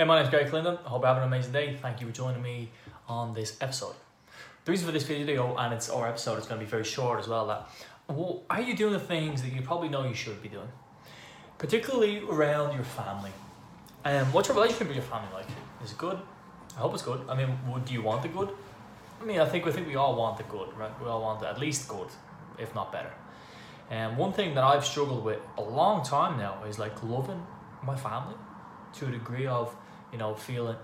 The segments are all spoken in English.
Hey, my name's Gary Clinton. I hope you're having an amazing day. Thank you for joining me on this episode. The reason for this video and it's our episode is going to be very short as well. That well, are you doing the things that you probably know you should be doing, particularly around your family? And um, what's your relationship with your family like? Is it good? I hope it's good. I mean, would do you want the good? I mean, I think we think we all want the good, right? We all want at least good, if not better. And one thing that I've struggled with a long time now is like loving my family to a degree of, you know, feeling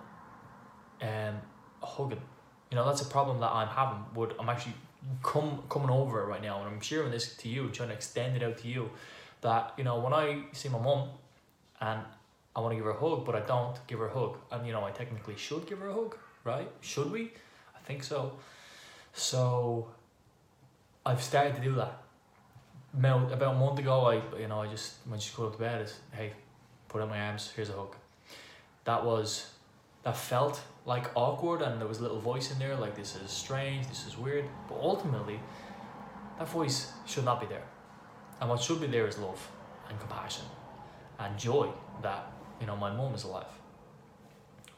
um hugging. You know, that's a problem that I'm having. Would I'm actually come coming over right now and I'm sharing this to you, trying to extend it out to you. That, you know, when I see my mum and I want to give her a hug, but I don't give her a hug. And you know, I technically should give her a hug, right? Should we? I think so. So I've started to do that. About a month ago, I you know I just when she got up to bed, is hey, put out my arms. Here's a hug. That was that felt like awkward, and there was a little voice in there like this is strange, this is weird. But ultimately, that voice should not be there. And what should be there is love and compassion and joy that you know my mom is alive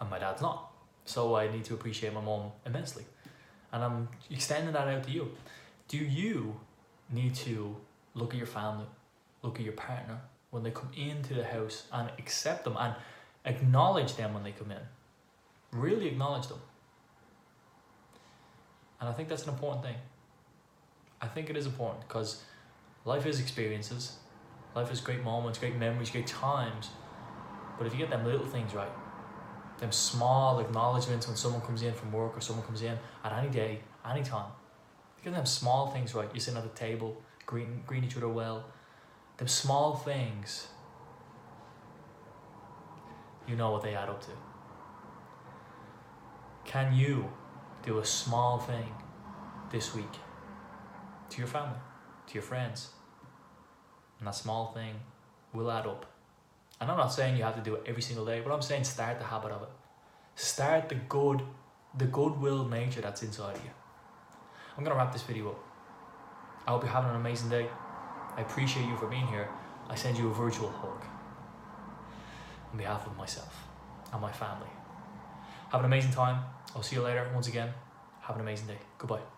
and my dad's not. So I need to appreciate my mom immensely. And I'm extending that out to you. Do you need to look at your family, look at your partner when they come into the house and accept them and acknowledge them when they come in? Really acknowledge them. And I think that's an important thing. I think it is important because life is experiences, life is great moments, great memories, great times. But if you get them little things right, them small acknowledgements when someone comes in from work or someone comes in at any day, any time, you get them small things right. You're sitting at the table, greeting, greeting each other well. Them small things, you know what they add up to. Can you do a small thing this week to your family, to your friends? And that small thing will add up. And I'm not saying you have to do it every single day, but I'm saying start the habit of it. Start the good, the goodwill nature that's inside of you. I'm gonna wrap this video up. I hope you're having an amazing day. I appreciate you for being here. I send you a virtual hug on behalf of myself and my family. Have an amazing time. I'll see you later once again. Have an amazing day. Goodbye.